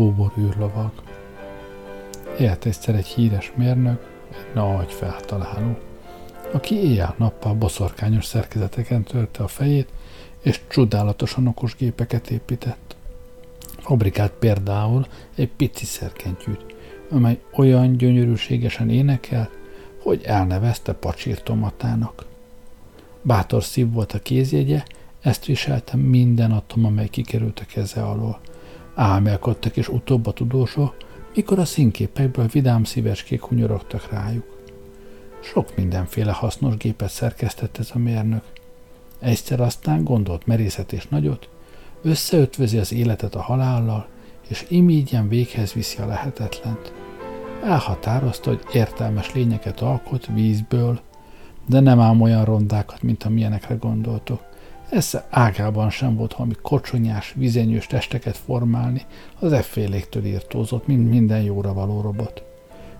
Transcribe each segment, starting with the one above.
Kóbor űrlovag. Élt egyszer egy híres mérnök, egy nagy feltaláló, aki éjjel-nappal boszorkányos szerkezeteken törte a fejét, és csodálatosan okos gépeket épített. Fabrikált például egy pici szerkentyűt, amely olyan gyönyörűségesen énekel, hogy elnevezte pacsírtomatának. Bátor szív volt a kézjegye, ezt viselte minden atom, amely kikerült a keze alól. Álmelkodtak és utóbb a tudósok, mikor a színképekből vidám szívecskék hunyorogtak rájuk. Sok mindenféle hasznos gépet szerkesztett ez a mérnök. Egyszer aztán gondolt merészet és nagyot, összeötvözi az életet a halállal, és imígyen véghez viszi a lehetetlent. Elhatározta, hogy értelmes lényeket alkot vízből, de nem ám olyan rondákat, mint amilyenekre gondoltok. Esze ágában sem volt valami kocsonyás, vizenyős testeket formálni, az efféléktől írtózott, mint minden jóra való robot.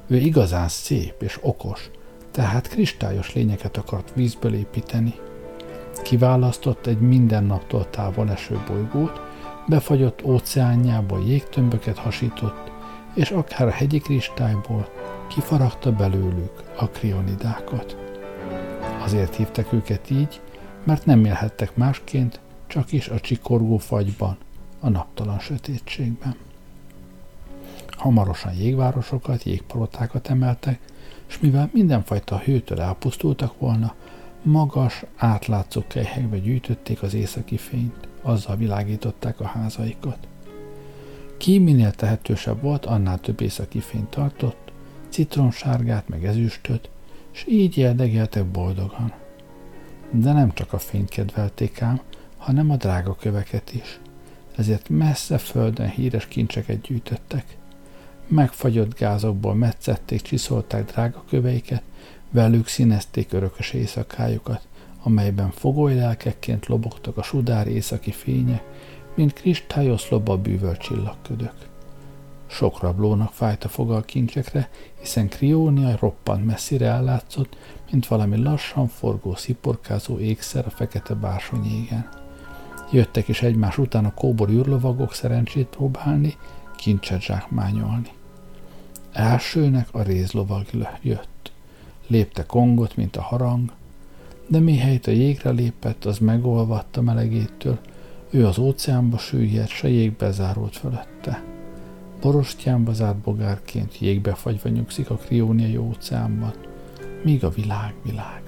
Ő igazán szép és okos, tehát kristályos lényeket akart vízből építeni. Kiválasztott egy minden naptól távol eső bolygót, befagyott óceánjából jégtömböket hasított, és akár a hegyi kristályból kifaragta belőlük a krionidákat. Azért hívták őket így, mert nem élhettek másként, csak is a csikorgó fagyban, a naptalan sötétségben. Hamarosan jégvárosokat, jégpalotákat emeltek, és mivel mindenfajta hőtől elpusztultak volna, magas, átlátszó kelyhekbe gyűjtötték az északi fényt, azzal világították a házaikat. Ki minél tehetősebb volt, annál több északi fényt tartott, citronsárgát meg ezüstöt, és így érdegeltek boldogan. De nem csak a fényt kedvelték ám, hanem a drága köveket is. Ezért messze földön híres kincseket gyűjtöttek. Megfagyott gázokból metszették, csiszolták drága köveiket, velük színezték örökös éjszakájukat, amelyben fogolylelkekként lobogtak a sudár északi fénye, mint kristályoszlopba bűvölt csillagködök. Sok rablónak fájt a fogal kincsekre, hiszen Kriónia roppant messzire ellátszott, mint valami lassan forgó, sziporkázó ékszer a fekete bársony égen. Jöttek is egymás után a kóbor űrlovagok szerencsét próbálni, kincset zsákmányolni. Elsőnek a rézlovag jött. Lépte kongot, mint a harang, de mihelyt a jégre lépett, az megolvadt melegétől, ő az óceánba süllyedt, se jégbe zárult fölötte. Borostyánba zárt bogárként jégbe fagyva nyugszik a krióniai óceánban, míg a világ világ.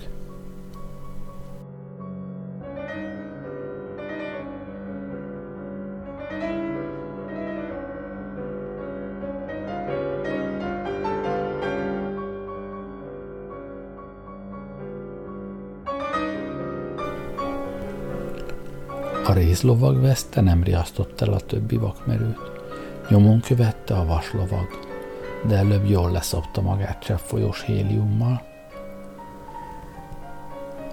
A rézlovag veszte nem riasztott el a többi vakmerőt. Nyomon követte a vaslovag, de előbb jól leszopta magát cseppfolyós héliummal.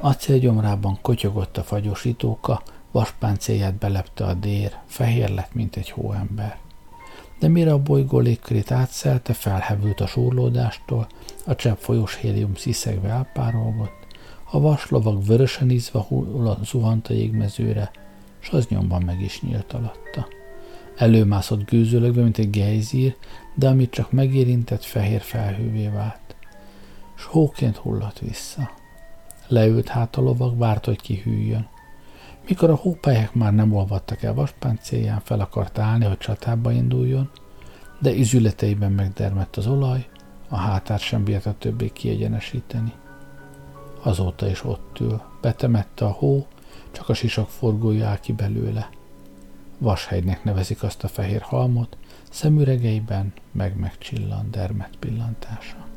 Acélgyomrában kotyogott a fagyosítóka, vaspáncéját belepte a dér, fehér lett, mint egy hóember. De mire a bolygó légkörét átszelte, felhevült a súrlódástól, a cseppfolyós hélium sziszegve elpárolgott, a vaslovag vörösen ízva zuhant a jégmezőre, s az nyomban meg is nyílt alatta. Előmászott gőzölögve, mint egy gejzír, de amit csak megérintett, fehér felhővé vált. S hóként hullott vissza. Leült hát a lovag, várt, hogy kihűljön. Mikor a hópályák már nem olvadtak el vaspáncélján, fel akart állni, hogy csatába induljon, de izületeiben megdermett az olaj, a hátát sem bírta többé kiegyenesíteni. Azóta is ott ül, betemette a hó, csak a sisak forgója áll ki belőle. Vashegynek nevezik azt a fehér halmot, szemüregeiben meg megcsillan dermet pillantása.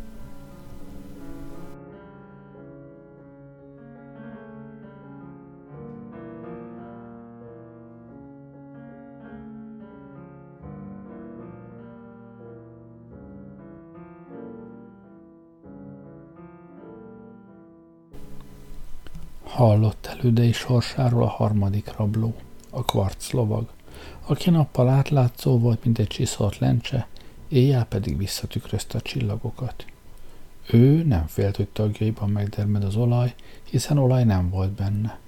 Hallott elődei sorsáról a harmadik rabló, a kvarc lovag, aki nappal átlátszó volt, mint egy csiszolt lencse, éjjel pedig visszatükrözte a csillagokat. Ő nem félt, hogy tagjaiban megdermed az olaj, hiszen olaj nem volt benne.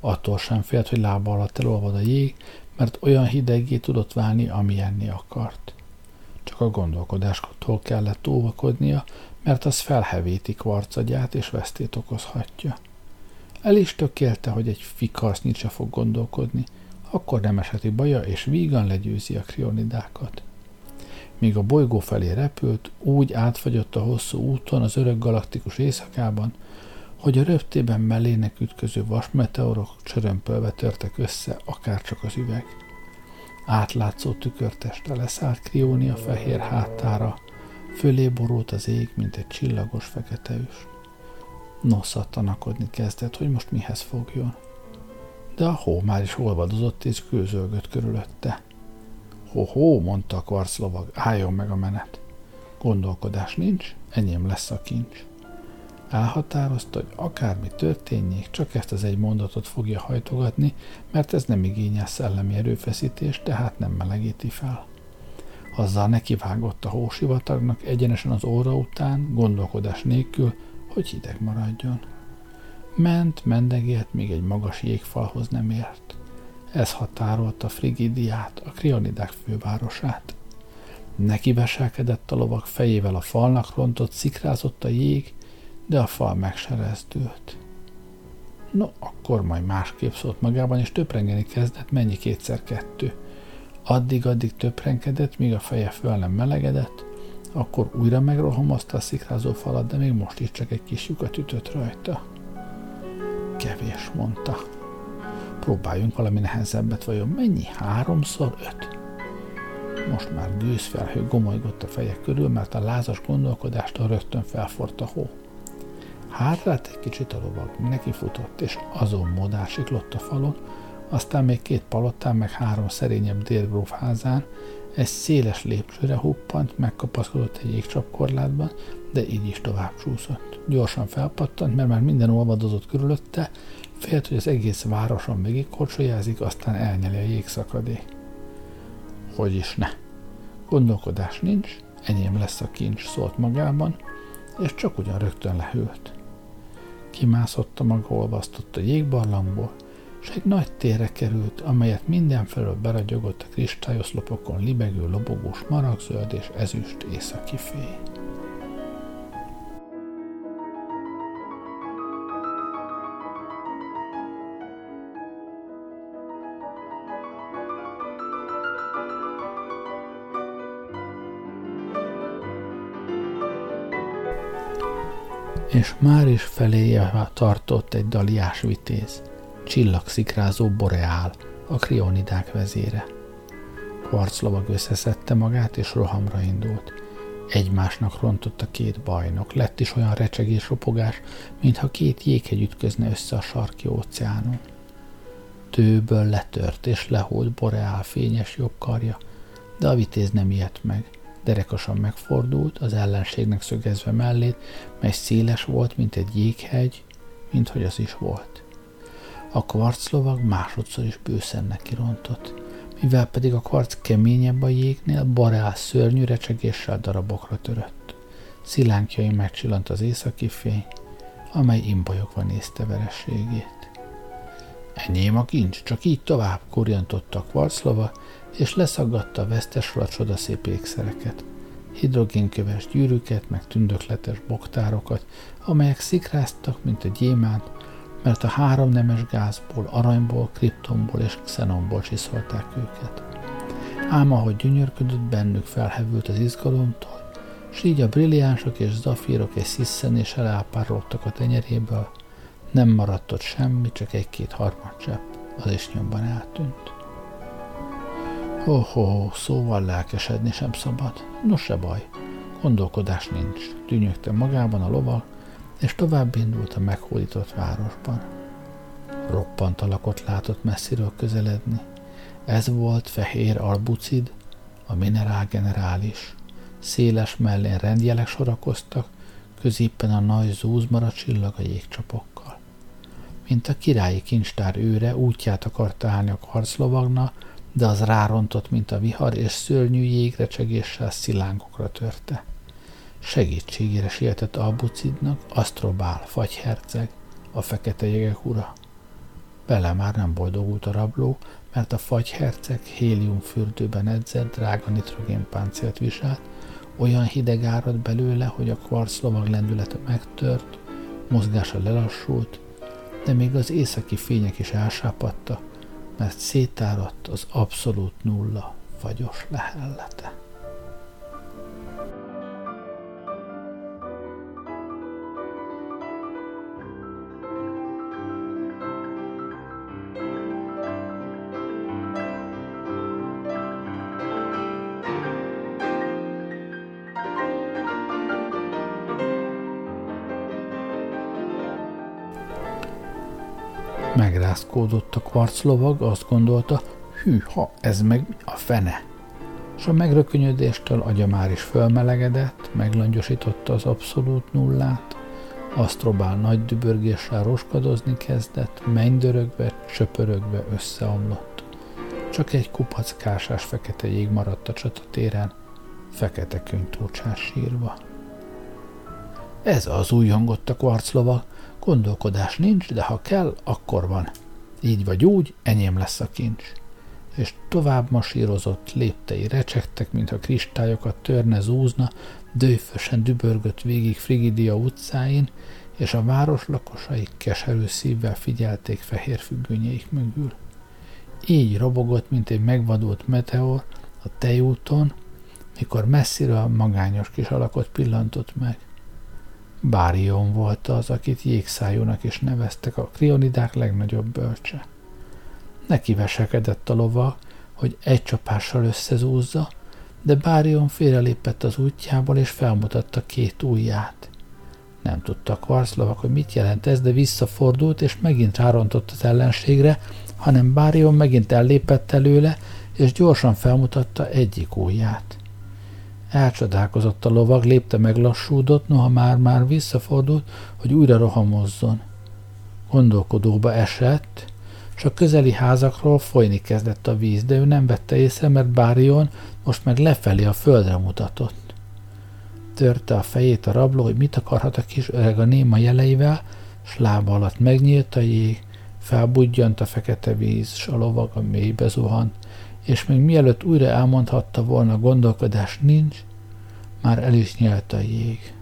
Attól sem félt, hogy lába alatt elolvad a jég, mert olyan hidegé tudott válni, amilyenni akart. Csak a gondolkodáskor kellett óvakodnia, mert az felhevíti kvarcagyát és vesztét okozhatja. El is tökélte, hogy egy fikarsznyit se fog gondolkodni, akkor nem eseti baja, és vígan legyőzi a krionidákat. Míg a bolygó felé repült, úgy átfagyott a hosszú úton az örök galaktikus éjszakában, hogy a röptében mellének ütköző vasmeteorok csörömpölve törtek össze, akárcsak az üveg. Átlátszó tükörteste leszállt Kriónia fehér hátára, fölé borult az ég, mint egy csillagos fekete ős. Nosza tanakodni kezdett, hogy most mihez fogjon. De a hó már is olvadozott és kőzölgött körülötte. Ho-ho, mondta a kvarclovag, álljon meg a menet. Gondolkodás nincs, enyém lesz a kincs. Elhatározta, hogy akármi történjék, csak ezt az egy mondatot fogja hajtogatni, mert ez nem igényel szellemi erőfeszítést, tehát nem melegíti fel. Azzal nekivágott a hósivatagnak egyenesen az óra után, gondolkodás nélkül, hogy hideg maradjon. Ment, mendegélt, még egy magas jégfalhoz nem ért. Ez határolta Frigidiát, a krionidák fővárosát. Neki veselkedett a lovak fejével a falnak rontott, szikrázott a jég, de a fal megserezdült. No, akkor majd másképp szólt magában, és töprengeni kezdett, mennyi kétszer kettő. Addig-addig töprenkedett, míg a feje föl nem melegedett, akkor újra megrohamozta a szikrázó falat, de még most is csak egy kis lyukat ütött rajta. Kevés, mondta. Próbáljunk valami nehezebbet, vajon mennyi? Háromszor öt? Most már gőzfelhő gomolygott a feje körül, mert a lázas gondolkodástól rögtön felfort a hó. Hátrált egy kicsit a lovag, neki futott, és azon módán siklott a falon, aztán még két palotán, meg három szerényebb délgróf házán, egy széles lépcsőre huppant, megkapaszkodott egy jégcsapkorlátban, de így is tovább csúszott. Gyorsan felpattant, mert már minden olvadozott körülötte, félt, hogy az egész városon végigkorcsolyázik, aztán elnyeli a jégszakadék. Hogy is ne. Gondolkodás nincs, enyém lesz a kincs, szólt magában, és csak ugyan rögtön lehűlt. Kimászott a maga olvasztott a jégbarlangból, és egy nagy térre került, amelyet mindenfelől beragyogott a kristályoszlopokon libegő lobogós maragzöld és ezüst északi fény. és már is feléje tartott egy daliás vitéz, csillagszikrázó boreál, a krionidák vezére. Kvarclovag összeszedte magát, és rohamra indult. Egymásnak rontott a két bajnok, lett is olyan recsegés ropogás, mintha két jéghegy ütközne össze a sarki óceánon. Tőből letört és lehólt boreál fényes jobbkarja, de a vitéz nem ijedt meg – Derekosan megfordult, az ellenségnek szögezve mellét, mely széles volt, mint egy jéghegy, mint hogy az is volt. A kvarclovag másodszor is bőszen kirontott, mivel pedig a kvarc keményebb a jégnél, barál szörnyű recsegéssel darabokra törött. Szilánkjai megcsillant az északi fény, amely imbolyogva nézte verességét. Enyém a kincs, csak így tovább, kurjantotta a kvarclova, és leszaggatta a vesztesről a csodaszép ékszereket. Hidrogénköves gyűrűket, meg tündökletes boktárokat, amelyek szikráztak, mint a gyémánt, mert a három nemes gázból, aranyból, kriptomból és xenomból csiszolták őket. Ám ahogy gyönyörködött, bennük felhevült az izgalomtól, s így a brilliánsok és zafírok egy sziszenéssel elpároltak a tenyeréből, nem maradt ott semmi, csak egy-két harmadcsepp, az is nyomban eltűnt. Oh, oh, szóval lelkesedni sem szabad. No se baj, gondolkodás nincs. Tűnyögte magában a loval, és tovább indult a meghódított városban. Roppant alakot látott messziről közeledni. Ez volt fehér albucid, a minerál generális. Széles mellén rendjelek sorakoztak, középen a nagy zúzmara csillag a jégcsapokkal. Mint a királyi kincstár őre útját akarta állni a karclovagna, de az rárontott, mint a vihar, és szörnyű jégrecsegéssel szilánkokra törte. Segítségére sietett Albucidnak Astrobál, fagyherceg, a fekete jegek ura. Vele már nem boldogult a rabló, mert a fagyherceg héliumfürdőben edzett drága nitrogénpáncélt viselt, olyan hideg árad belőle, hogy a kvarclovag lendülete megtört, mozgása lelassult, de még az északi fények is elsápadta, mert szétáradt az abszolút nulla fagyos lehellete. Megrázkódott a kvarclovag, azt gondolta, hű, ha ez meg a fene. És a megrökönyödéstől agya már is fölmelegedett, meglangyosította az abszolút nullát, Asztrobál nagy dübörgéssel roskadozni kezdett, mennydörögve, csöpörögve összeomlott. Csak egy kupac kásás fekete jég maradt a csatatéren, fekete könyvtócsás sírva. Ez az új hangott a kvarclovag, Gondolkodás nincs, de ha kell, akkor van. Így vagy úgy, enyém lesz a kincs. És tovább masírozott, léptei recsegtek, mintha kristályokat törne, zúzna, dőfösen dübörgött végig Frigidia utcáin, és a város lakosai keserű szívvel figyelték fehér függönyeik mögül. Így robogott, mint egy megvadult meteor a tejúton, mikor messziről magányos kis alakot pillantott meg. Bárion volt az, akit jégszájónak is neveztek a krionidák legnagyobb bölcse. Neki vesekedett a lova, hogy egy csapással összezúzza, de Bárion félrelépett az útjából, és felmutatta két ujját. Nem tudta Kvarszlovak, hogy mit jelent ez, de visszafordult, és megint rárontott az ellenségre, hanem Bárion megint ellépett előle, és gyorsan felmutatta egyik ujját. Elcsodálkozott a lovag, lépte meg lassúdott, noha már-már visszafordult, hogy újra rohamozzon. Gondolkodóba esett, és a közeli házakról folyni kezdett a víz, de ő nem vette észre, mert Bárion most meg lefelé a földre mutatott. Törte a fejét a rabló, hogy mit akarhat a kis öreg a néma jeleivel, s lába alatt megnyílt a jég, felbudjant a fekete víz, s a lovag a mélybe zuhant, és még mielőtt újra elmondhatta volna, gondolkodás nincs, már el is nyelt a jég.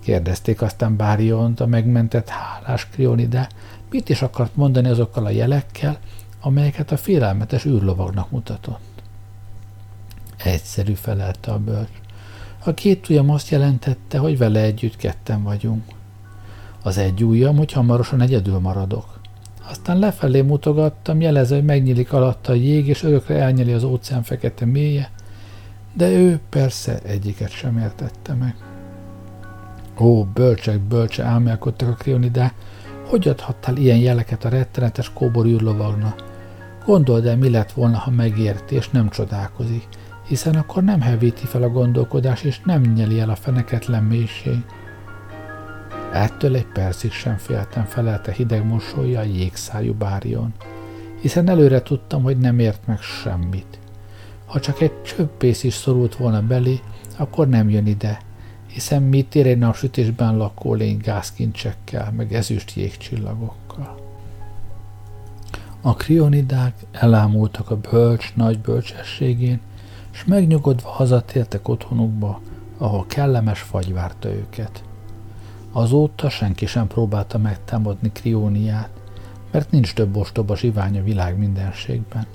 Kérdezték aztán Báriont, a megmentett hálás Krionide, mit is akart mondani azokkal a jelekkel, amelyeket a félelmetes űrlovagnak mutatott. Egyszerű felelte a bölcs. A két ujjam azt jelentette, hogy vele együtt ketten vagyunk. Az egy ujjam, hogy hamarosan egyedül maradok. Aztán lefelé mutogattam, jelezve, hogy megnyílik alatta a jég, és örökre elnyeli az óceán fekete mélye, de ő persze egyiket sem értette meg. Ó, bölcsek, bölcse álmélkodtak a krionidák, hogy adhattál ilyen jeleket a rettenetes kóbor űrlovagnak? Gondold el, mi lett volna, ha megérti, és nem csodálkozik, hiszen akkor nem hevíti fel a gondolkodás, és nem nyeli el a feneketlen mélység. Ettől egy percig sem féltem, felelte hideg mosolya a jégszájú bárjon, hiszen előre tudtam, hogy nem ért meg semmit. Ha csak egy csöppész is szorult volna belé, akkor nem jön ide, hiszen mi tér egy napsütésben lakó lény gázkincsekkel, meg ezüst jégcsillagokkal. A krionidák elámultak a bölcs nagy bölcsességén, és megnyugodva hazatértek otthonukba, ahol kellemes fagy várta őket. Azóta senki sem próbálta megtámadni Krióniát, mert nincs több ostoba zsivány a világ mindenségben.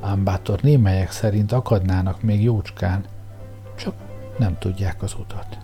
Ám bátor némelyek szerint akadnának még jócskán, csak nem tudják az utat.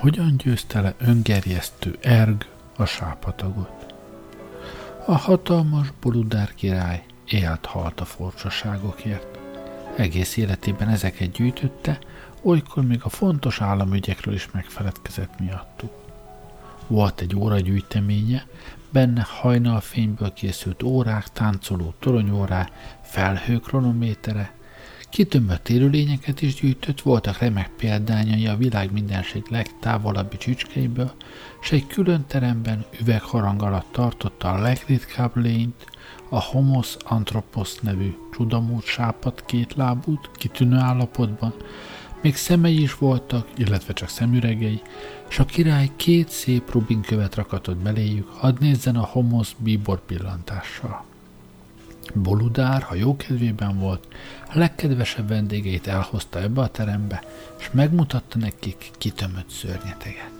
Hogyan győzte le öngerjesztő erg a sápatagot? A hatalmas Boludár király élt halt a forcsaságokért. Egész életében ezeket gyűjtötte, olykor még a fontos államügyekről is megfeledkezett miattuk. Volt egy óragyűjteménye, benne hajnalfényből készült órák, táncoló toronyórák, felhőkronométere, kitömött élőlényeket is gyűjtött, voltak remek példányai a világ mindenség legtávolabbi csücskeiből, s egy külön teremben üvegharang alatt tartotta a legritkább lényt, a Homos anthropos nevű csudamút sápat két lábút, kitűnő állapotban, még szemei is voltak, illetve csak szemüregei, és a király két szép rubinkövet rakatott beléjük, hadd nézzen a homosz bíbor pillantással. Boludár, ha jó kedvében volt, a legkedvesebb vendégeit elhozta ebbe a terembe, és megmutatta nekik kitömött szörnyeteget.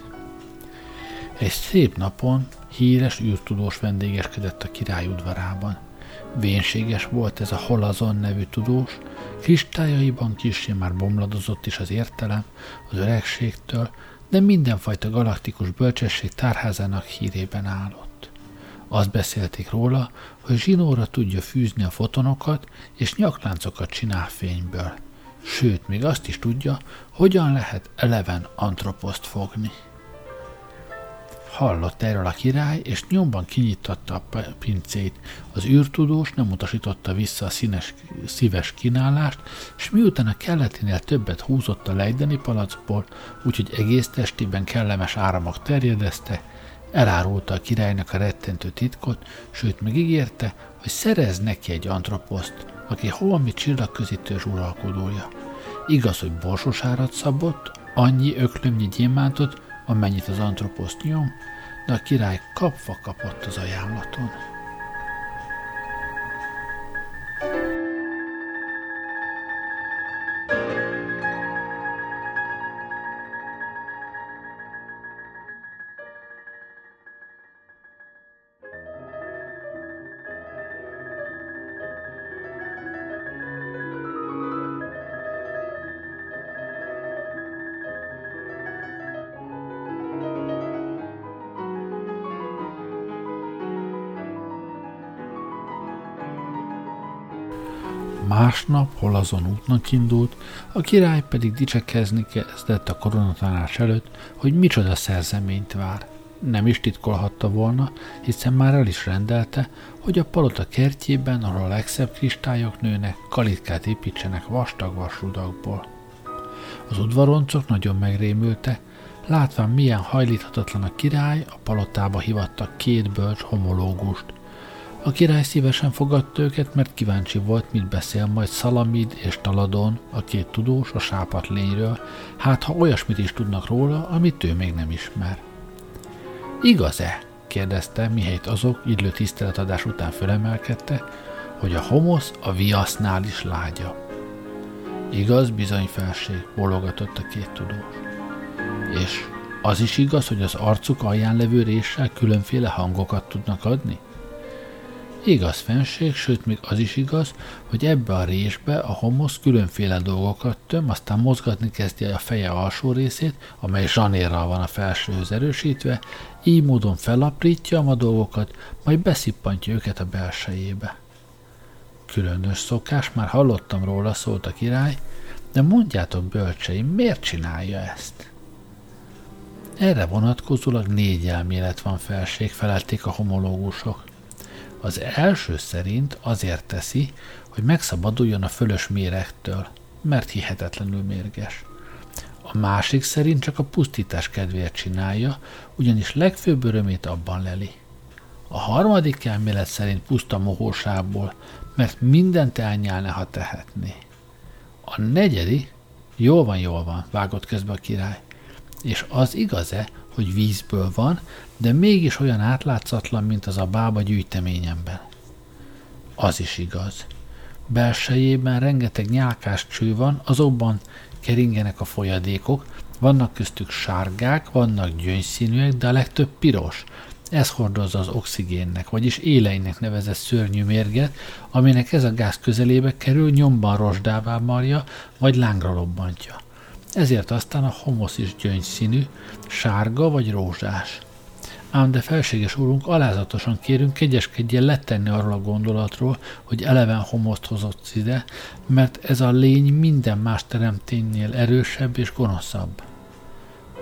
Egy szép napon híres űrtudós vendégeskedett a király udvarában. Vénséges volt ez a Holazon nevű tudós, kristályaiban kissé már bomladozott is az értelem, az öregségtől, de mindenfajta galaktikus bölcsesség tárházának hírében állott. Azt beszélték róla, hogy zsinóra tudja fűzni a fotonokat, és nyakláncokat csinál fényből. Sőt, még azt is tudja, hogyan lehet eleven antroposzt fogni. Hallott erről a király, és nyomban kinyitatta a pincét. Az űrtudós nem utasította vissza a színes, szíves kínálást, és miután a kelleténél többet húzott a lejdeni palacból, úgyhogy egész testében kellemes áramok terjedezte, elárulta a királynak a rettentő titkot, sőt megígérte, hogy szerez neki egy antroposzt, aki holmi csillagközítős uralkodója. Igaz, hogy borsosárat szabott, annyi öklömnyi gyémántot, amennyit az antroposzt nyom, de a király kapva kapott az ajánlaton. Másnap hol azon útnak indult, a király pedig dicsekezni kezdett a koronatanás előtt, hogy micsoda szerzeményt vár. Nem is titkolhatta volna, hiszen már el is rendelte, hogy a palota kertjében, ahol a legszebb kristályok nőnek, kalitkát építsenek vastag vasrudakból. Az udvaroncok nagyon megrémülte, látván milyen hajlíthatatlan a király, a palotába hivattak két bölcs homológust – a király szívesen fogadta őket, mert kíváncsi volt, mit beszél majd Szalamid és Taladon, a két tudós a sápat lényről, hát ha olyasmit is tudnak róla, amit ő még nem ismer. Igaz-e? kérdezte, mihelyt azok idlő tiszteletadás után fölemelkedte, hogy a homosz a viasznál is lágya. Igaz, bizony felség, bologatott a két tudós. És az is igaz, hogy az arcuk alján levő réssel különféle hangokat tudnak adni? Igaz fenség, sőt még az is igaz, hogy ebbe a résbe a homosz különféle dolgokat töm, aztán mozgatni kezdi a feje alsó részét, amely zsanérral van a felsőhöz erősítve, így módon felaprítja a dolgokat, majd beszippantja őket a belsejébe. Különös szokás, már hallottam róla, szólt a király, de mondjátok bölcseim, miért csinálja ezt? Erre vonatkozólag négy elmélet van felség, felelték a homológusok. Az első szerint azért teszi, hogy megszabaduljon a fölös méregtől, mert hihetetlenül mérges. A másik szerint csak a pusztítás kedvéért csinálja, ugyanis legfőbb örömét abban leli. A harmadik elmélet szerint puszta mohósából, mert mindent elnyálna, ha tehetné. A negyedik, jól van, jól van, vágott közbe a király. És az igaz-e, hogy vízből van, de mégis olyan átlátszatlan, mint az a bába gyűjteményemben. Az is igaz. Belsejében rengeteg nyálkás cső van, azokban keringenek a folyadékok, vannak köztük sárgák, vannak gyöngyszínűek, de a legtöbb piros. Ez hordozza az oxigénnek, vagyis éleinek nevezett szörnyű mérget, aminek ez a gáz közelébe kerül, nyomban rozsdává marja, vagy lángra lobbantja. ezért aztán a homosz is gyöngyszínű, sárga vagy rózsás. Ám de felséges úrunk, alázatosan kérünk, kegyeskedjen letenni arról a gondolatról, hogy eleven homoszt hozott ide, mert ez a lény minden más teremténynél erősebb és gonoszabb.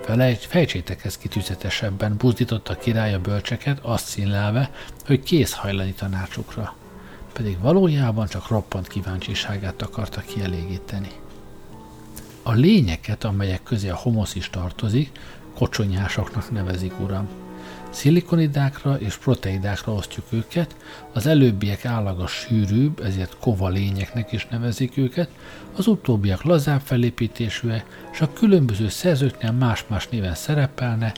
Felejts, fejtsétek ezt kitűzetesebben, buzdította a király a bölcseket, azt színlelve, hogy kész hajlani tanácsukra. Pedig valójában csak roppant kíváncsiságát akarta kielégíteni. A lényeket, amelyek közé a homosz is tartozik, kocsonyásoknak nevezik, uram. Szilikonidákra és proteidákra osztjuk őket, az előbbiek állaga sűrűbb, ezért kova lényeknek is nevezik őket, az utóbbiak lazább felépítésűek, és a különböző szerzőknél más-más néven szerepelne,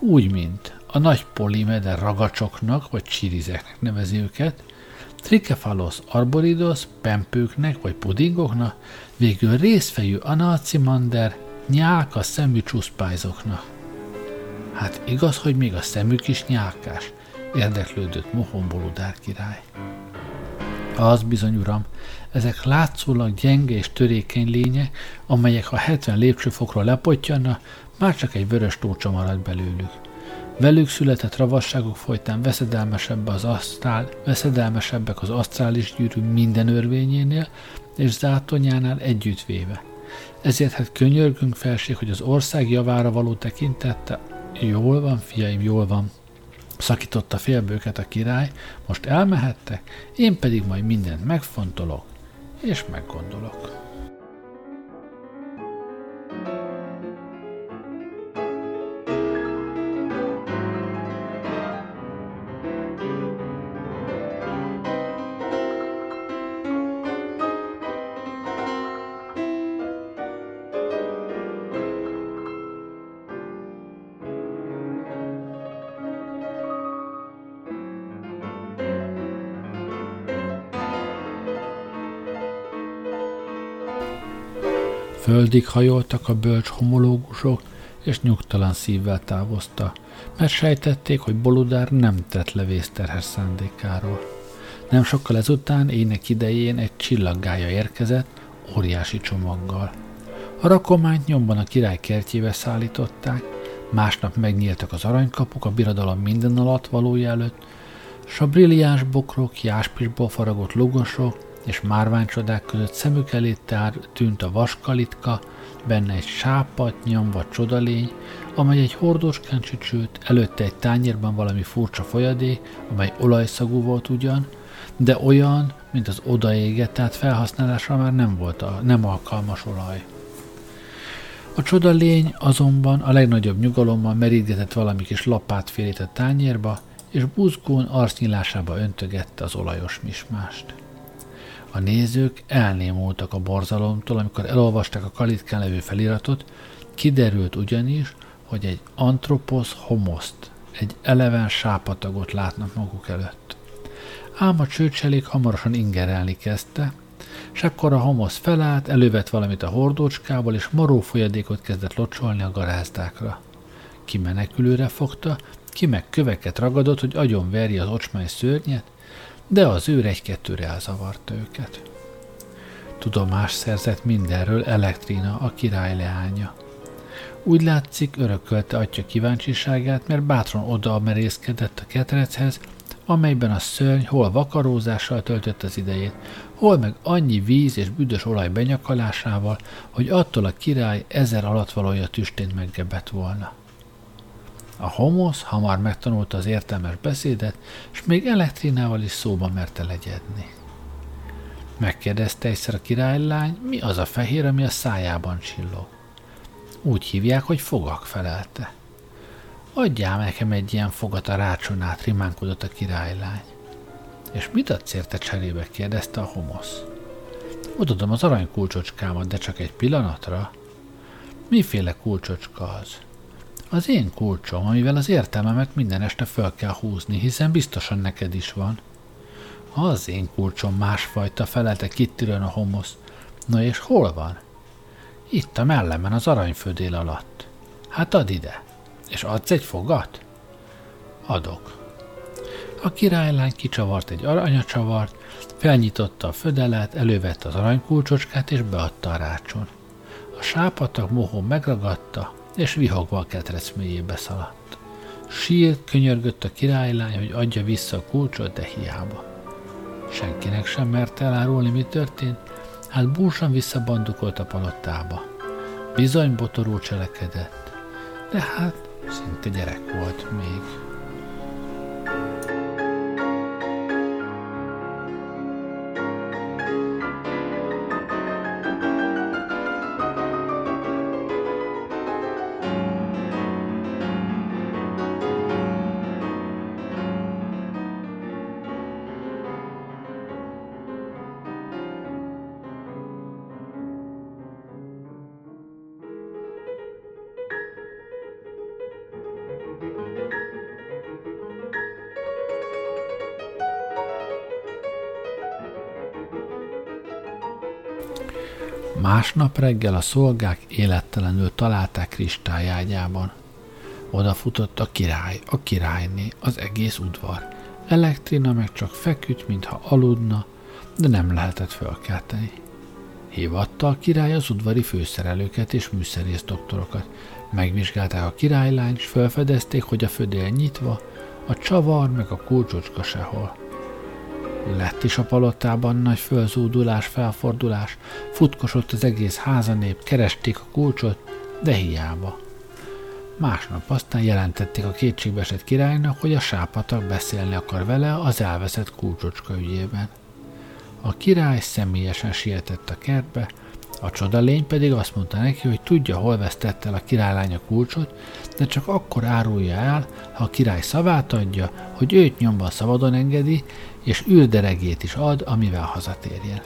úgy, mint a nagy polimeder ragacsoknak vagy csirizeknek nevezi őket, Tricephalos arboridos pempőknek vagy pudingoknak, végül részfejű anacimander nyálka szemű csúszpájzoknak. Hát igaz, hogy még a szemük is nyálkás, érdeklődött Mohomboludár király. Az bizony, uram, ezek látszólag gyenge és törékeny lények, amelyek ha 70 lépcsőfokról lepottyanna, már csak egy vörös tócsa marad belőlük. Velük született ravasságok folytán veszedelmesebb az asztrál, veszedelmesebbek az asztrális gyűrű minden örvényénél és zátonyánál együttvéve. Ezért hát könyörgünk felség, hogy az ország javára való tekintette Jól van, fiaim, jól van. Szakította félbőket a király, most elmehettek, én pedig majd mindent megfontolok, és meggondolok. Földig hajoltak a bölcs homológusok, és nyugtalan szívvel távozta, mert sejtették, hogy Boludár nem tett le vészterhes szándékáról. Nem sokkal ezután ének idején egy csillaggája érkezett, óriási csomaggal. A rakományt nyomban a király kertjébe szállították, másnap megnyíltak az aranykapuk a birodalom minden alatt valója előtt, s a brilliáns bokrok, jáspisból faragott lugosok, márványcsodák között szemük elé tár tűnt a vaskalitka, benne egy sápat, nyom vagy csodalény, amely egy hordóskán csücsült, előtte egy tányérban valami furcsa folyadék, amely olajszagú volt ugyan, de olyan, mint az odaéget, tehát felhasználásra már nem volt a nem alkalmas olaj. A csodalény azonban a legnagyobb nyugalommal merítgetett valami kis lapát félített tányérba, és buzgón arcnyílásába öntögette az olajos mismást. A nézők elnémultak a borzalomtól, amikor elolvasták a kalitkán levő feliratot, kiderült ugyanis, hogy egy antropos homoszt, egy eleven sápatagot látnak maguk előtt. Ám a csőcselék hamarosan ingerelni kezdte, és akkor a homosz felállt, elővett valamit a hordócskából, és maró folyadékot kezdett locsolni a garázdákra. Ki menekülőre fogta, ki meg köveket ragadott, hogy agyon verje az ocsmány szörnyet, de az őr egy-kettőre elzavarta őket. Tudomás szerzett mindenről Elektrina, a király leánya. Úgy látszik, örökölte atya kíváncsiságát, mert bátran oda merészkedett a ketrechez, amelyben a szörny hol vakarózással töltött az idejét, hol meg annyi víz és büdös olaj benyakalásával, hogy attól a király ezer alatvalója tüstént meggebett volna. A homosz hamar megtanulta az értelmes beszédet, és még elektrinával is szóba merte legyedni. Megkérdezte egyszer a királylány, mi az a fehér, ami a szájában csillog. Úgy hívják, hogy fogak felelte. Adjál nekem egy ilyen fogat a rácson át, rimánkodott a királylány. És mit adsz érte cserébe? kérdezte a homosz. Odadom az aranykulcsocskámat, de csak egy pillanatra. Miféle kulcsocska az? Az én kulcsom, amivel az értelmemet minden este föl kell húzni, hiszen biztosan neked is van. Az én kulcsom másfajta, felelte kittirön a homosz. Na és hol van? Itt a mellemen az aranyfödél alatt. Hát add ide. És adsz egy fogat? Adok. A királylány kicsavart egy aranyacsavart, felnyitotta a födelet, elővette az aranykulcsocskát és beadta a rácson. A sápatak mohó megragadta, és vihogva a ketrec mélyébe szaladt. Sírt, könyörgött a királylány, hogy adja vissza a kulcsot, de hiába. Senkinek sem merte elárulni, mi történt, hát búsan visszabandukolt a palottába. Bizony botorul cselekedett, de hát szinte gyerek volt még. Másnap reggel a szolgák élettelenül találták kristályágyában. Oda futott a király, a királyné, az egész udvar. Elektrina meg csak feküdt, mintha aludna, de nem lehetett fölkelteni. Hívatta a király az udvari főszerelőket és műszerész doktorokat. Megvizsgálták a királylány, és felfedezték, hogy a födél nyitva, a csavar meg a kulcsocska sehol. Lett is a palotában nagy fölzúdulás, felfordulás, futkosott az egész házanép, keresték a kulcsot, de hiába. Másnap aztán jelentették a kétségbeesett királynak, hogy a sápatak beszélni akar vele az elveszett kulcsocska ügyében. A király személyesen sietett a kertbe, a csodalény pedig azt mondta neki, hogy tudja, hol vesztette el a királylány a kulcsot, de csak akkor árulja el, ha a király szavát adja, hogy őt nyomban szabadon engedi, és űrderegét is ad, amivel hazatérjen.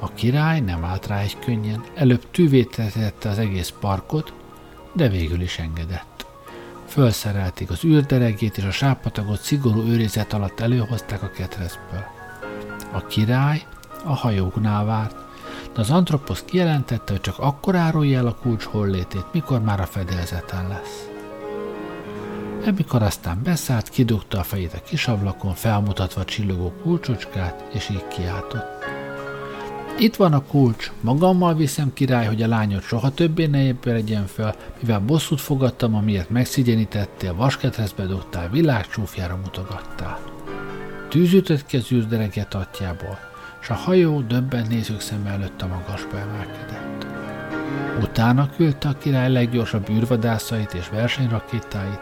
A király nem állt rá egy könnyen, előbb tűvétetette az egész parkot, de végül is engedett. Fölszerelték az űrderegét, és a sápatagot szigorú őrizet alatt előhozták a ketrecből. A király a hajóknál várt, de az antroposz kijelentette, hogy csak akkor árulja el a kulcs hollétét, mikor már a fedélzeten lesz. Emikor aztán beszállt, kidugta a fejét a kis felmutatva a csillogó kulcsocskát, és így kiáltott. Itt van a kulcs, magammal viszem király, hogy a lányot soha többé ne ébredjen fel, mivel bosszút fogadtam, amiért megszigyenítettél, vasketreszbe dugtál, világcsúfjára mutogattál. Tűzütött ki az űrdereget atyából, s a hajó döbben nézők szem előtt a magasba emelkedett. Utána küldte a király leggyorsabb űrvadászait és versenyrakétáit,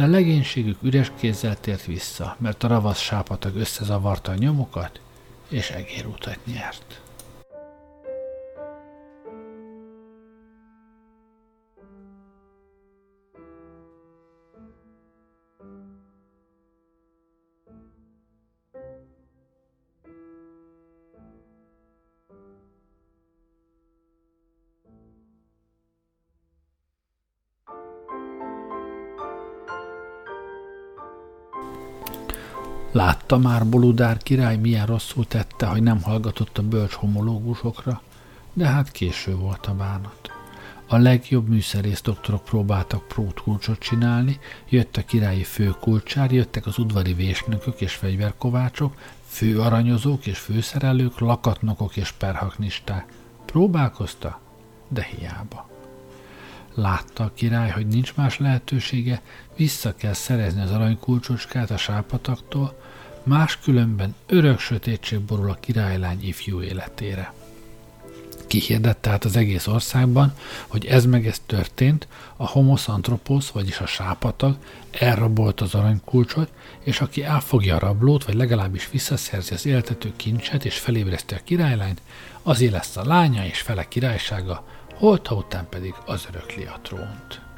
de a legénységük üres kézzel tért vissza, mert a ravasz sápatag összezavarta a nyomokat, és egérutat nyert. Látta már Boludár király, milyen rosszul tette, hogy nem hallgatott a bölcs homológusokra, de hát késő volt a bánat. A legjobb műszerész doktorok próbáltak prótkulcsot csinálni, jött a királyi főkulcsár, jöttek az udvari vésnökök és fegyverkovácsok, főaranyozók és főszerelők, lakatnokok és perhaknisták. Próbálkozta, de hiába. Látta a király, hogy nincs más lehetősége, vissza kell szerezni az aranykulcsocskát a sápataktól, máskülönben örök sötétség borul a királylány ifjú életére. Kihirdette tehát az egész országban, hogy ez meg ez történt, a homos antropos, vagyis a sápatag elrabolt az aranykulcsot, és aki elfogja a rablót, vagy legalábbis visszaszerzi az éltető kincset, és felébreszti a királylányt, azé lesz a lánya és fele királysága, holta után pedig az örökli a trónt.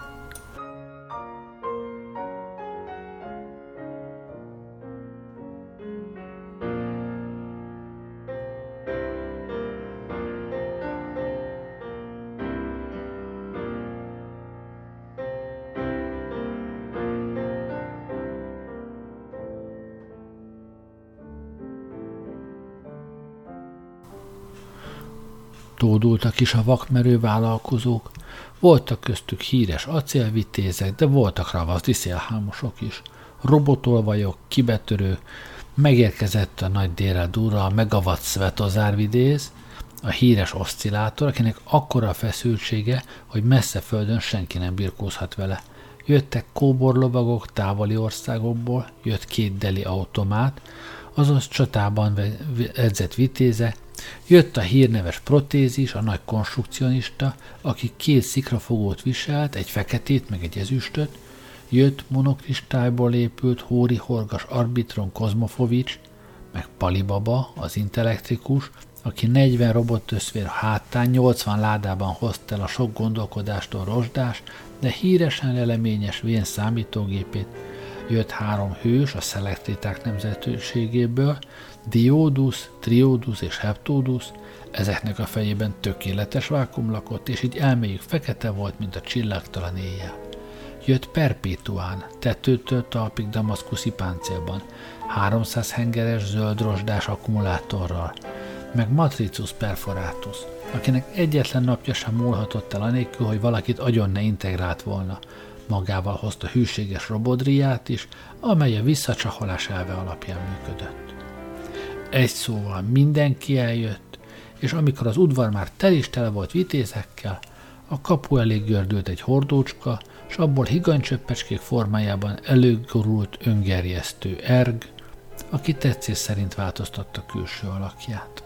Tódultak is a vakmerő vállalkozók, voltak köztük híres acélvitézek, de voltak ravaszdi szélhámosok is. Robotolvajok, kibetörő, megérkezett a nagy délel durra a megavat Svetozár vidéz, a híres oszcillátor, akinek akkora a feszültsége, hogy messze földön senki nem birkózhat vele. Jöttek kóborlovagok távoli országokból, jött két deli automát, azaz csatában edzett vitéze, jött a hírneves protézis, a nagy konstrukcionista, aki két szikrafogót viselt, egy feketét, meg egy ezüstöt, jött monokristályból épült Hóri Horgas Arbitron Kozmofovics, meg Palibaba, az intellektrikus, aki 40 robotöszvér hátán 80 ládában hozta el a sok gondolkodástól rozsdás, de híresen leleményes vén számítógépét, jött három hős a szelektriták nemzetőségéből, Diodus, Triodus és Heptodus, ezeknek a fejében tökéletes vákum lakott, és így elméjük fekete volt, mint a csillagtalan éjjel. Jött Perpétuán, tetőtől talpig damaszkuszi páncélban, 300 hengeres zöld rozsdás akkumulátorral, meg Matricus perforatus, akinek egyetlen napja sem múlhatott el anélkül, hogy valakit agyon ne integrált volna. Magával hozta hűséges robodriát is, amely a visszacsaholás elve alapján működött. Egy szóval mindenki eljött, és amikor az udvar már tel is tele volt vitézekkel, a kapu elé gördült egy hordócska, s abból higanycsöppecskék formájában előgurult öngerjesztő erg, aki tetszés szerint változtatta külső alakját.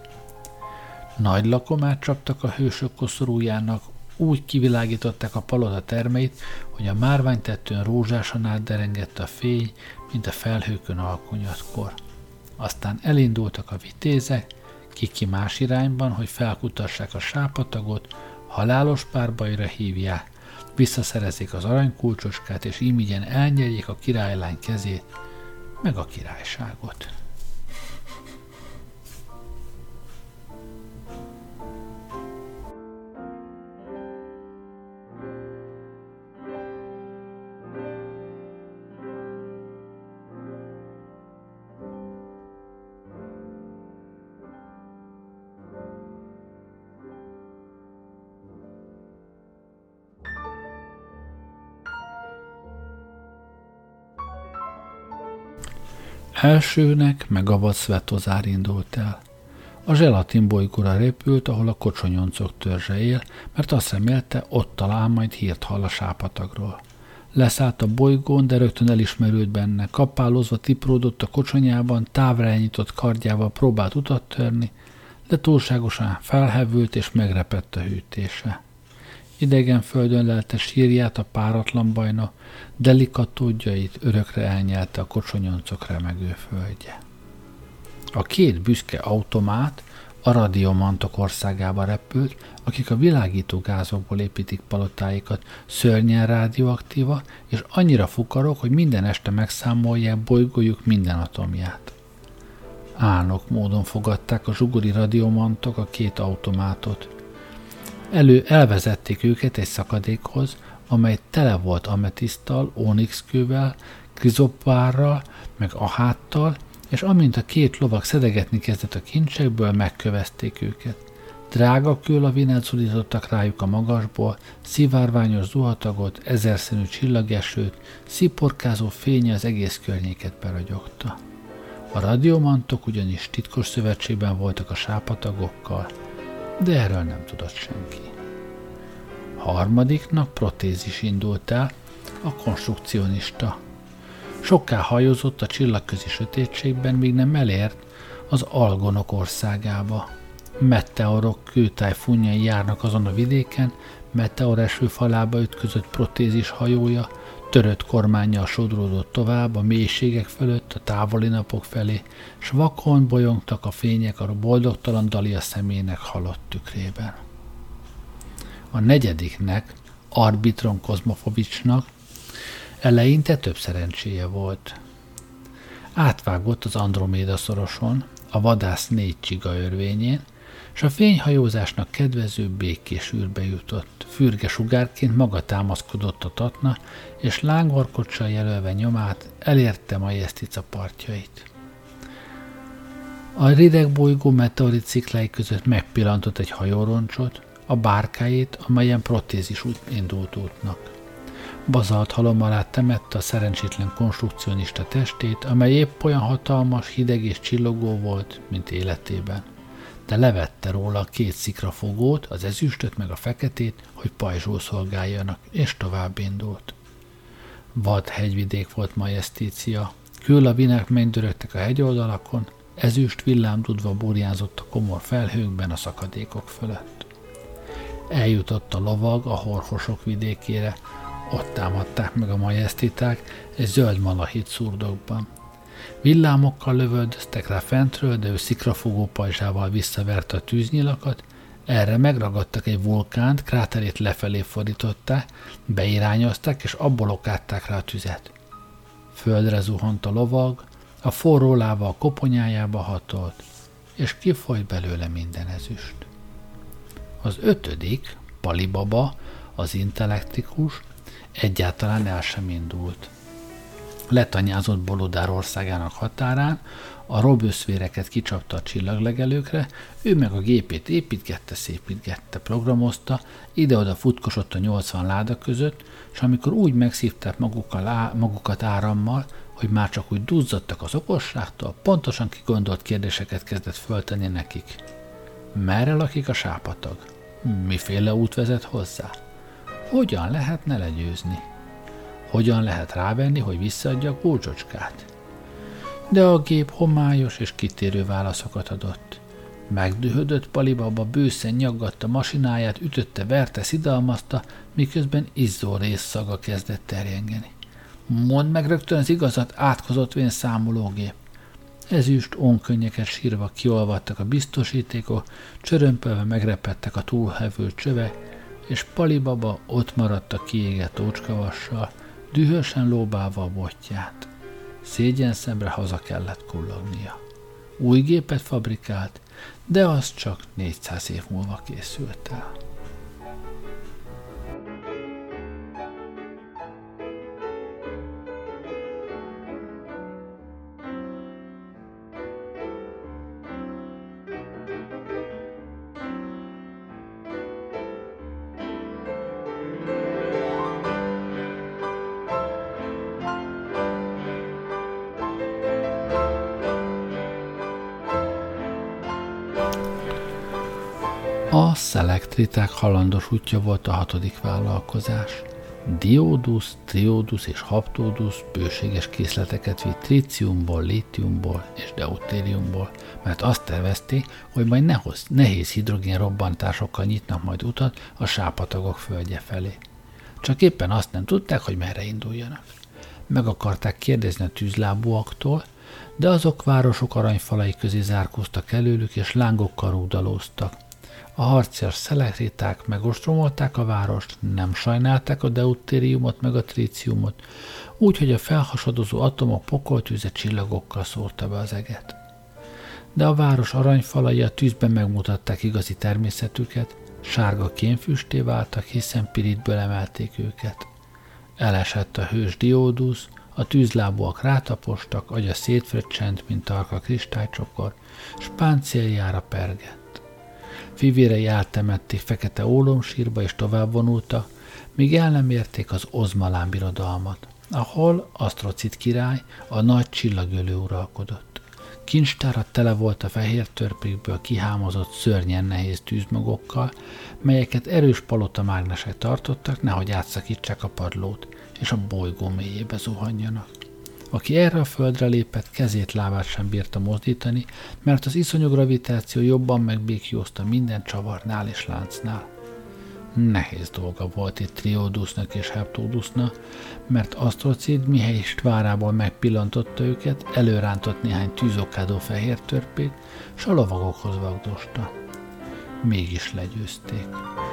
Nagy lakomát csaptak a hősök koszorújának, úgy kivilágították a palota termeit, hogy a márványtetőn rózsásan átderengett a fény, mint a felhőkön alkonyatkor. Aztán elindultak a vitézek, kiki más irányban, hogy felkutassák a sápatagot, halálos párbajra hívják, visszaszerezik az aranykulcsocskát, és ímigyen elnyerjék a királylány kezét, meg a királyságot. Elsőnek meg a Svetozár indult el. A zselatin bolygóra repült, ahol a kocsonyoncok törzse él, mert azt remélte, ott talál majd hírt hall a sápatagról. Leszállt a bolygón, de rögtön elismerült benne, kapálozva tipródott a kocsonyában, távra elnyitott kardjával próbált utat törni, de túlságosan felhevült és megrepett a hűtése. Idegen földön lelte sírját a páratlan bajna, delikatódjait örökre elnyelte a kocsonyoncok remegő földje. A két büszke automát a radiomantok országába repült, akik a világító gázokból építik palotáikat, szörnyen rádióaktíva, és annyira fukarok, hogy minden este megszámolják bolygójuk minden atomját. Álnok módon fogadták a zsugori radiomantok a két automátot. Elő elvezették őket egy szakadékhoz, amely tele volt ametisztal, ónixkővel, krizopvárral, meg aháttal, és amint a két lovag szedegetni kezdett a kincsekből, megkövezték őket. Drága kőlavinát szulítottak rájuk a magasból, szivárványos zuhatagot, ezerszínű csillagesőt, sziporkázó fénye az egész környéket beragyogta. A radiomantok ugyanis titkos szövetségben voltak a sápatagokkal, de erről nem tudott senki. Harmadiknak protézis indult el, a konstrukcionista. Sokká hajózott a csillagközi sötétségben, míg nem elért az algonok országába. Meteorok kőtájfunjai járnak azon a vidéken, meteor eső falába ütközött protézis hajója, törött kormányjal sodródott tovább a mélységek fölött, a távoli napok felé, s vakon bolyongtak a fények a boldogtalan Dalia szemének halott tükrében. A negyediknek, Arbitron Kozmofovicsnak eleinte több szerencséje volt. Átvágott az Androméda szoroson, a vadász négy csiga örvényén, és a fényhajózásnak kedvező békés űrbe jutott. Fürge sugárként maga támaszkodott a tatna, és lángorkocsal jelölve nyomát elérte Majesztica partjait. A rideg bolygó meteorit sziklái között megpillantott egy hajóroncsot, a bárkáit, amelyen protézis út indult útnak. Bazalt halom alá temette a szerencsétlen konstrukcionista testét, amely épp olyan hatalmas, hideg és csillogó volt, mint életében. De levette róla a két szikrafogót, az ezüstöt meg a feketét, hogy pajzsul szolgáljanak, és tovább indult. Vad hegyvidék volt majesztícia, Küllavinek mennydörögtek a hegyoldalakon, ezüst villámdudva burjánzott a komor felhőkben a szakadékok fölött. Eljutott a lovag a horhosok vidékére, ott támadták meg a majesztiták egy zöld malahit szurdokban. Villámokkal lövöldöztek rá fentről, de ő szikrafogó pajzsával visszaverte a tűznyilakat, erre megragadtak egy vulkánt, kráterét lefelé fordították, beirányozták, és abból okátták rá a tüzet. Földre zuhant a lovag, a forró láva a koponyájába hatolt, és kifolyt belőle minden ezüst. Az ötödik, Palibaba, az intellektikus, egyáltalán el sem indult. Letanyázott Bolodár országának határán, a robőszvéreket kicsapta a csillaglegelőkre, ő meg a gépét építgette, szépítgette, programozta, ide-oda futkosott a 80 láda között, és amikor úgy megszívták magukat árammal, hogy már csak úgy duzzadtak az okosságtól, pontosan kigondolt kérdéseket kezdett föltenni nekik. Merre lakik a sápatag? Miféle út vezet hozzá? Hogyan lehetne legyőzni? Hogyan lehet rávenni, hogy visszaadja a kulcsocskát? De a gép homályos és kitérő válaszokat adott. Megdühödött Palibaba bőszen nyaggatta masináját, ütötte, verte, szidalmazta, miközben izzó szaga kezdett terjengeni. Mondd meg rögtön az igazat, átkozott vén számológép. Ezüst ónkönnyeket sírva kiolvadtak a biztosítékok, csörömpölve megrepettek a túlhevő csövek, és Palibaba ott maradt a kiégett ócskavassal, dühösen lóbálva a botját. Szégyen szemre haza kellett kullognia. Új gépet fabrikált, de az csak 400 év múlva készült el. Szelektriták halandos útja volt a hatodik vállalkozás. Diódusz, triódusz és haptódusz bőséges készleteket vitt tríciumból, lítiumból és deutériumból, mert azt tervezték, hogy majd nehoz, nehéz hidrogén robbantásokkal nyitnak majd utat a sápatagok földje felé. Csak éppen azt nem tudták, hogy merre induljanak. Meg akarták kérdezni a tűzlábúaktól, de azok városok aranyfalai közé zárkóztak előlük, és lángokkal rúdalóztak. A harcias szelekriták megostromolták a várost, nem sajnálták a deutériumot meg a tríciumot, úgyhogy a felhasadozó atomok pokoltűze csillagokkal szórta be az eget. De a város aranyfalai a tűzben megmutatták igazi természetüket, sárga kénfüsté váltak, hiszen piritből emelték őket. Elesett a hős diódusz, a tűzlábúak rátapostak, agya szétfröccsent, mint tarka kristálycsokor, s páncéljára pergett. Fivérei áttemették fekete ólomsírba és tovább vonultak, míg el nem érték az Ozmalán birodalmat, ahol Asztrocit király, a nagy csillagölő uralkodott. Kincstára tele volt a fehér törpékből kihámozott szörnyen nehéz tűzmagokkal, melyeket erős palota mágnesek tartottak, nehogy átszakítsák a padlót, és a bolygó mélyébe zuhanjanak. Aki erre a földre lépett, kezét, lábát sem bírta mozdítani, mert az iszonyú gravitáció jobban megbékjózta minden csavarnál és láncnál. Nehéz dolga volt itt Triodusnak és Heptodusnak, mert Asztrocid mihelyest várából megpillantotta őket, előrántott néhány tűzokádó fehér törpét, s a lovagokhoz vagdosta. Mégis legyőzték.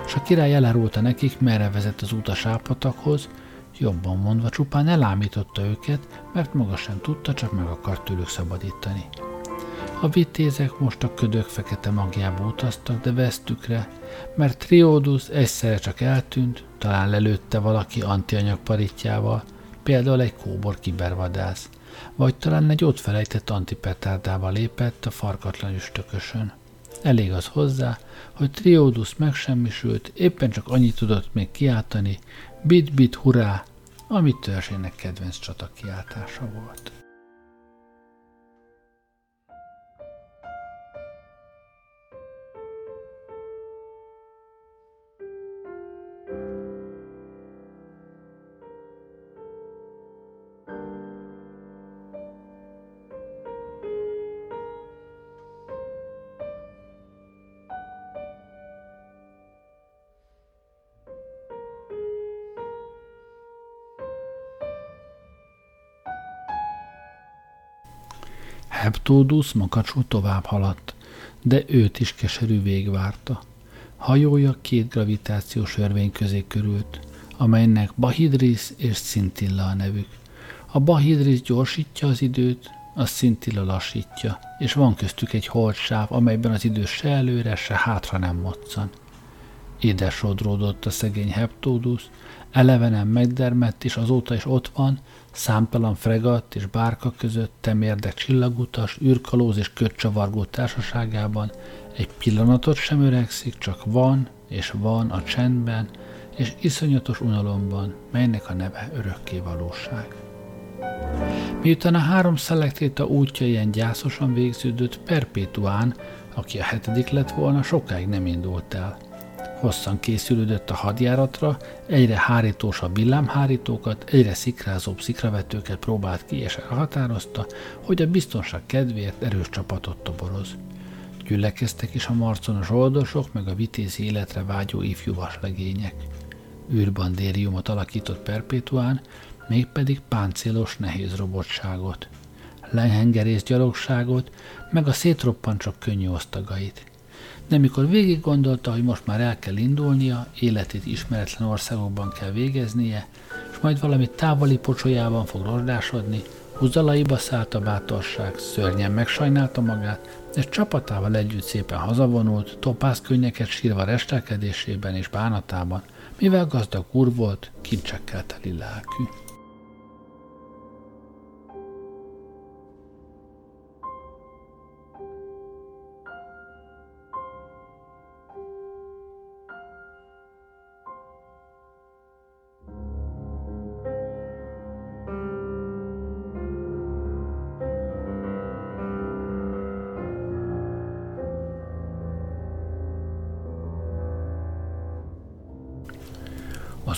És a király elárulta nekik, merre vezet az út a sápatakhoz, Jobban mondva csupán elámította őket, mert maga sem tudta, csak meg akart tőlük szabadítani. A vitézek most a ködök fekete magjába utaztak, de vesztükre, mert Triódus egyszerre csak eltűnt, talán lelőtte valaki antianyag paritjával, például egy kóbor kibervadász, vagy talán egy ott felejtett antipetárdába lépett a farkatlan üstökösön. Elég az hozzá, hogy Triódus megsemmisült, éppen csak annyit tudott még kiáltani, bit-bit hurrá, ami törzsének kedvenc csata kiáltása volt. Heptódusz makacsú tovább haladt, de őt is keserű vég várta. Hajója két gravitációs örvény közé körült, amelynek Bahidris és Scintilla a nevük. A Bahidris gyorsítja az időt, a Scintilla lassítja, és van köztük egy holdsáv, amelyben az idő se előre, se hátra nem moccan. Ide sodródott a szegény Heptódusz, elevenen megdermett, és azóta is ott van, számtalan fregatt és bárka között temérdek csillagutas, űrkalóz és kötcsavargó társaságában egy pillanatot sem öregszik, csak van és van a csendben, és iszonyatos unalomban, melynek a neve örökké valóság. Miután a három szelektéta útja ilyen gyászosan végződött, Perpétuán, aki a hetedik lett volna, sokáig nem indult el. Hosszan készülődött a hadjáratra, egyre hárítósabb villámhárítókat, egyre szikrázóbb szikravetőket próbált ki, és elhatározta, hogy a biztonság kedvéért erős csapatot toboroz. Gyülekeztek is a marconos oldosok, meg a vitézi életre vágyó ifjú vaslegények. Űrbandériumot alakított Perpétuán, mégpedig páncélos nehéz robotságot, lehengerész gyalogságot, meg a szétroppant csak könnyű osztagait. De mikor végig gondolta, hogy most már el kell indulnia, életét ismeretlen országokban kell végeznie, és majd valami távoli pocsolyában fog rozsdásodni, húzalaiba szállt a bátorság, szörnyen megsajnálta magát, és csapatával együtt szépen hazavonult, topáz könnyeket sírva restelkedésében és bánatában, mivel gazdag úr volt, kincsekkel teli lelkű.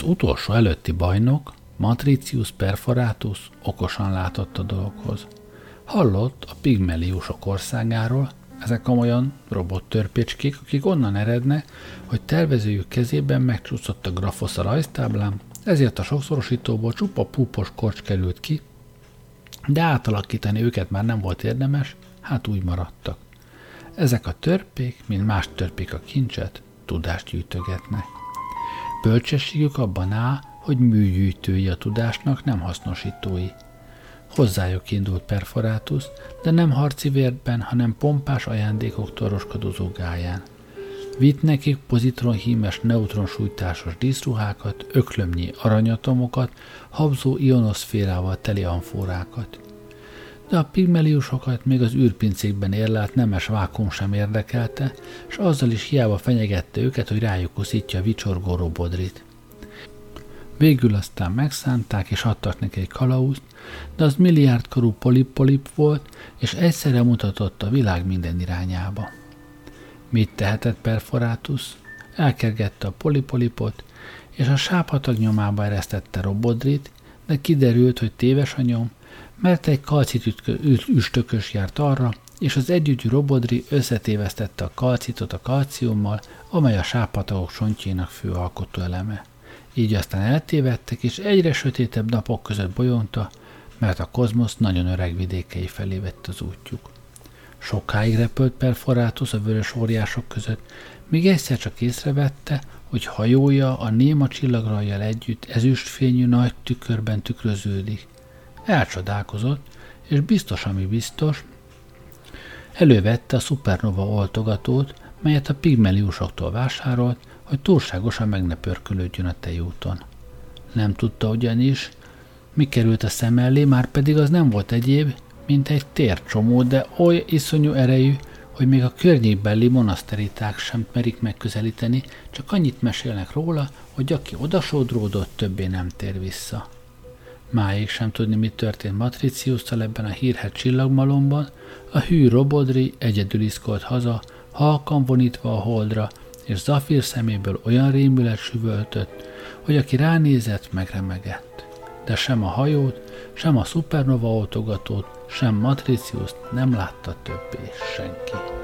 Utolsó előtti bajnok, Matricius Perforatus okosan látott a dologhoz. Hallott a pigmeliusok országáról, ezek olyan robottörpécskék, akik onnan eredne, hogy tervezőjük kezében megcsúszott a grafosz a rajztáblán, ezért a sokszorosítóból csupa púpos korcs került ki, de átalakítani őket már nem volt érdemes, hát úgy maradtak. Ezek a törpék, mint más törpék a kincset, tudást gyűjtögetnek. Bölcsességük abban áll, hogy műgyűjtői a tudásnak, nem hasznosítói. Hozzájuk indult perforátus, de nem harci vértben, hanem pompás ajándékoktól roskadozó gáján. Vitt nekik pozitronhímes neutronsújtásos díszruhákat, öklömnyi aranyatomokat, habzó ionoszférával teli amforákat. De a pigmeliusokat még az űrpincékben érlelt nemes vákum sem érdekelte, és azzal is hiába fenyegette őket, hogy rájuk uszítja a vicsorgó robodrit. Végül aztán megszánták és adtak neki egy kalauzt, de az milliárdkorú polip-polip volt, és egyszerre mutatott a világ minden irányába. Mit tehetett Perforátus? Elkergette a polipolipot, és a sápatag nyomába eresztette robodrit, de kiderült, hogy téves a nyom, mert egy kalcit üstökös járt arra, és az együgyű robodri összetévesztette a kalcitot a kalciummal, amely a sápatagok csontjének fő alkotó eleme. Így aztán eltévedtek, és egyre sötétebb napok között bolyongta, mert a kozmosz nagyon öreg vidékei felé vett az útjuk. Sokáig repült Perforátus a vörös óriások között, míg egyszer csak észrevette, hogy hajója a néma csillagrajjal együtt ezüstfényű nagy tükörben tükröződik. Elcsodálkozott, és biztos, ami biztos, elővette a szupernova oltogatót, melyet a pigmeliusoktól vásárolt, hogy túlságosan meg ne pörkölődjön a tejúton. Nem tudta ugyanis, mi került a szem elé, már pedig az nem volt egyéb, mint egy tércsomó, de oly iszonyú erejű, hogy még a környékbeli monaszteriták sem merik megközelíteni, csak annyit mesélnek róla, hogy aki odasodródott, többé nem tér vissza. Máig sem tudni, mi történt Matriciusszal ebben a hírhet csillagmalomban, a hű Robodri egyedül iszkolt haza, halkan vonítva a holdra, és Zafir szeméből olyan rémület süvöltött, hogy aki ránézett, megremegett. De sem a hajót, sem a szupernova oltogatót, sem Matriciuszt nem látta többé senki.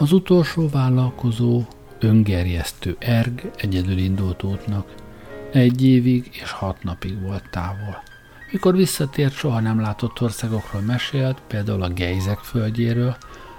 Az utolsó vállalkozó, öngerjesztő erg egyedül indult útnak. Egy évig és hat napig volt távol. Mikor visszatért, soha nem látott országokról mesélt, például a gejzek földjéről,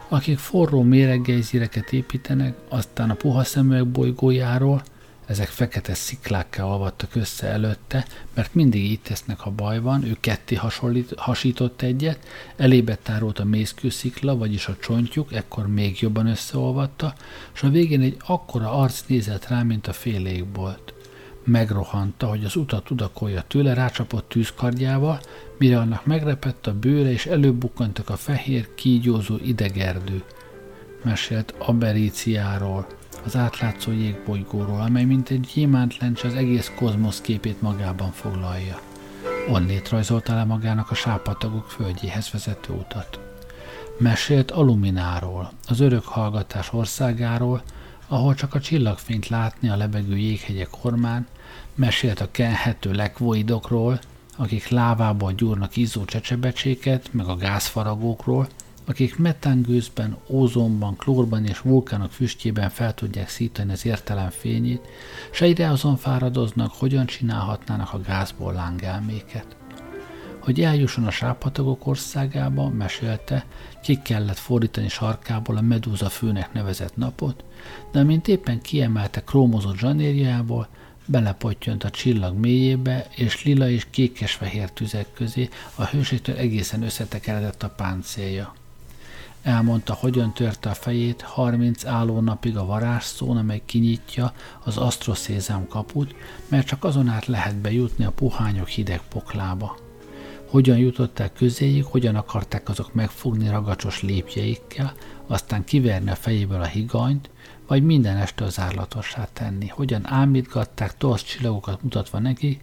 akik forró méreggejzíreket építenek, aztán a puha szemüveg bolygójáról, ezek fekete sziklákká alvattak össze előtte, mert mindig így tesznek, ha baj van, ő ketté hasonlít, hasított egyet, elébe tárult a mészkőszikla, vagyis a csontjuk, ekkor még jobban összeolvatta, és a végén egy akkora arc nézett rá, mint a fél égbolt. Megrohanta, hogy az utat tudakolja tőle, rácsapott tűzkardjával, mire annak megrepett a bőre, és előbukkantak a fehér, kígyózó idegerdő. Mesélt Aberíciáról, az átlátszó jégbolygóról, amely mint egy gyémánt lencse az egész kozmosz képét magában foglalja. Onnét rajzolta le magának a sápatagok földjéhez vezető utat. Mesélt Alumináról, az örök hallgatás országáról, ahol csak a csillagfényt látni a lebegő jéghegyek hormán, mesélt a kenhető lekvoidokról, akik lávából gyúrnak izzó csecsebecséket, meg a gázfaragókról, akik metángőzben, ózonban, klórban és vulkánok füstjében fel tudják szítani az értelem fényét, s egyre azon fáradoznak, hogyan csinálhatnának a gázból lángelméket. Hogy eljusson a sápatagok országába, mesélte, ki kellett fordítani sarkából a Medúza főnek nevezett napot, de amint éppen kiemelte krómozott zsanérjából, belepottyant a csillag mélyébe, és lila és kékes-fehér tüzek közé a hőségtől egészen összetekeredett a páncélja. Elmondta, hogyan törte a fejét 30 álló napig a varázsszón, amely kinyitja az asztroszézám kaput, mert csak azon át lehet bejutni a puhányok hideg poklába. Hogyan jutották közéjük, hogyan akarták azok megfogni ragacsos lépjeikkel, aztán kiverni a fejéből a higanyt, vagy minden este az árlatossá tenni. Hogyan ámítgatták torsz csillagokat mutatva neki,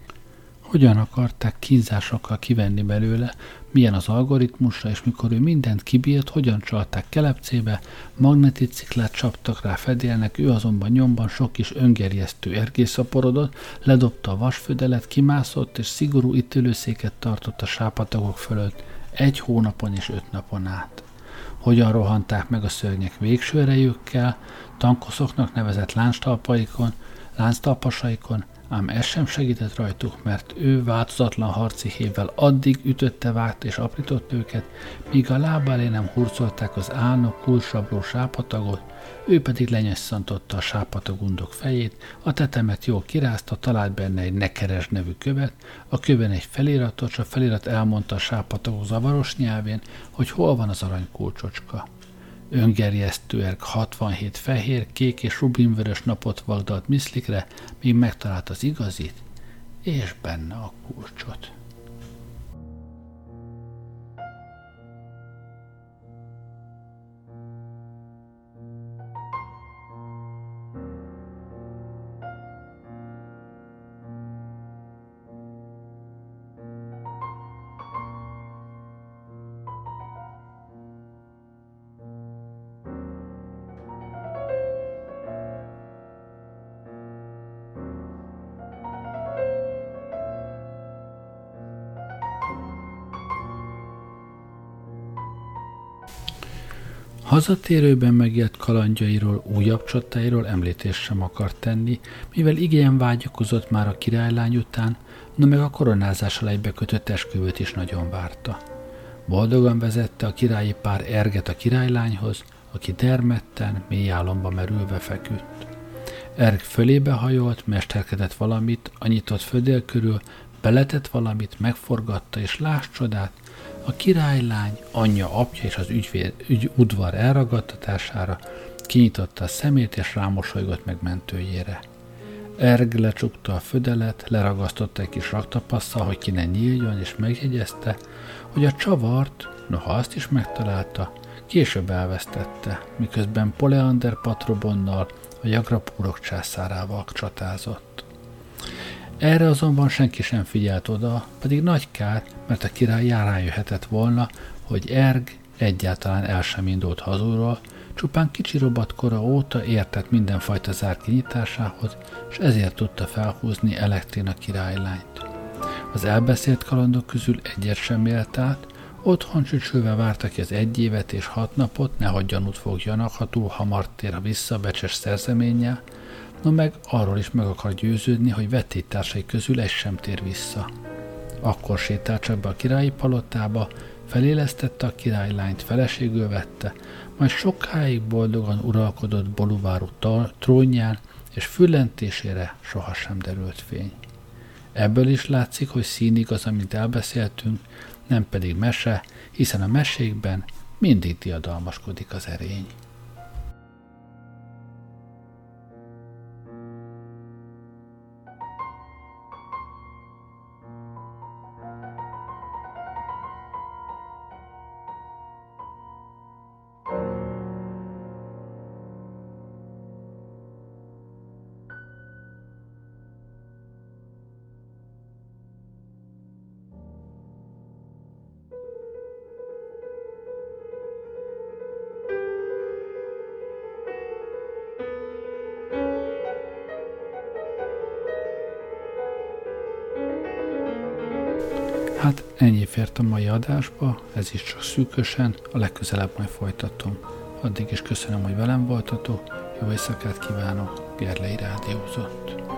hogyan akarták kínzásokkal kivenni belőle, milyen az algoritmusa, és mikor ő mindent kibírt, hogyan csalták kelepcébe, magneticiklát csaptak rá fedélnek, ő azonban nyomban sok kis öngerjesztő ergészaporodott, ledobta a vasfödelet, kimászott, és szigorú ítélőszéket tartott a sápatagok fölött, egy hónapon és öt napon át. Hogyan rohanták meg a szörnyek végső erejükkel, tankoszoknak nevezett lánctalpaikon, lánctalpasaikon, ám ez sem segített rajtuk, mert ő változatlan harci hévvel addig ütötte, vágt és aprított őket, míg a lába elé nem hurcolták az álnok kulsabló sápatagot, ő pedig lenyesszantotta a sápatagundok fejét, a tetemet jól kirázta, talált benne egy nekeres nevű követ, a köven egy feliratot, és a felirat elmondta a sápatagok zavaros nyelvén, hogy hol van az aranykulcsocska öngerjesztőek 67 fehér, kék és rubinvörös napot vagdalt miszlikre, míg megtalált az igazit, és benne a kulcsot. Hazatérőben megélt kalandjairól, újabb csatáiról említést sem akart tenni, mivel igen vágyakozott már a királylány után, no meg a koronázással egybekötött esküvőt is nagyon várta. Boldogan vezette a királyi pár Erget a királylányhoz, aki dermedten, mély álomba merülve feküdt. Erg fölébe hajolt, mesterkedett valamit, a nyitott födél körül, beletett valamit, megforgatta, és láss csodát, a királylány, anyja, apja és az ügyvéd, ügy, udvar elragadtatására kinyitotta a szemét és rámosolygott meg mentőjére. Erg lecsukta a födelet, leragasztotta egy kis raktapasszal, hogy ki ne nyíljon, és megjegyezte, hogy a csavart, noha azt is megtalálta, később elvesztette, miközben Poleander patrobonnal, a jagrapúrok császárával csatázott. Erre azonban senki sem figyelt oda, pedig nagy kár, mert a király rájöhetett volna, hogy Erg egyáltalán el sem indult hazulról, csupán kicsi robatkora óta értett mindenfajta zár kinyitásához, és ezért tudta felhúzni Elektrén a királylányt. Az elbeszélt kalandok közül egyet sem élt át, Otthon csücsülve várta ki az egy évet és hat napot, nehogy gyanút fogjanak, ha túl hamar tér vissza becses szerzeménnyel, no meg arról is meg akar győződni, hogy vettétársai közül egy sem tér vissza. Akkor sétált csak be a királyi palotába, felélesztette a királylányt, feleségül vette, majd sokáig boldogan uralkodott Boluváru trónján, és füllentésére sohasem derült fény. Ebből is látszik, hogy színig az, amit elbeszéltünk, nem pedig mese, hiszen a mesékben mindig diadalmaskodik az erény. Fért a mai adásba, ez is csak szűkösen, a legközelebb majd folytatom. Addig is köszönöm, hogy velem voltatok, jó éjszakát kívánok, Gerlei Rádiózott.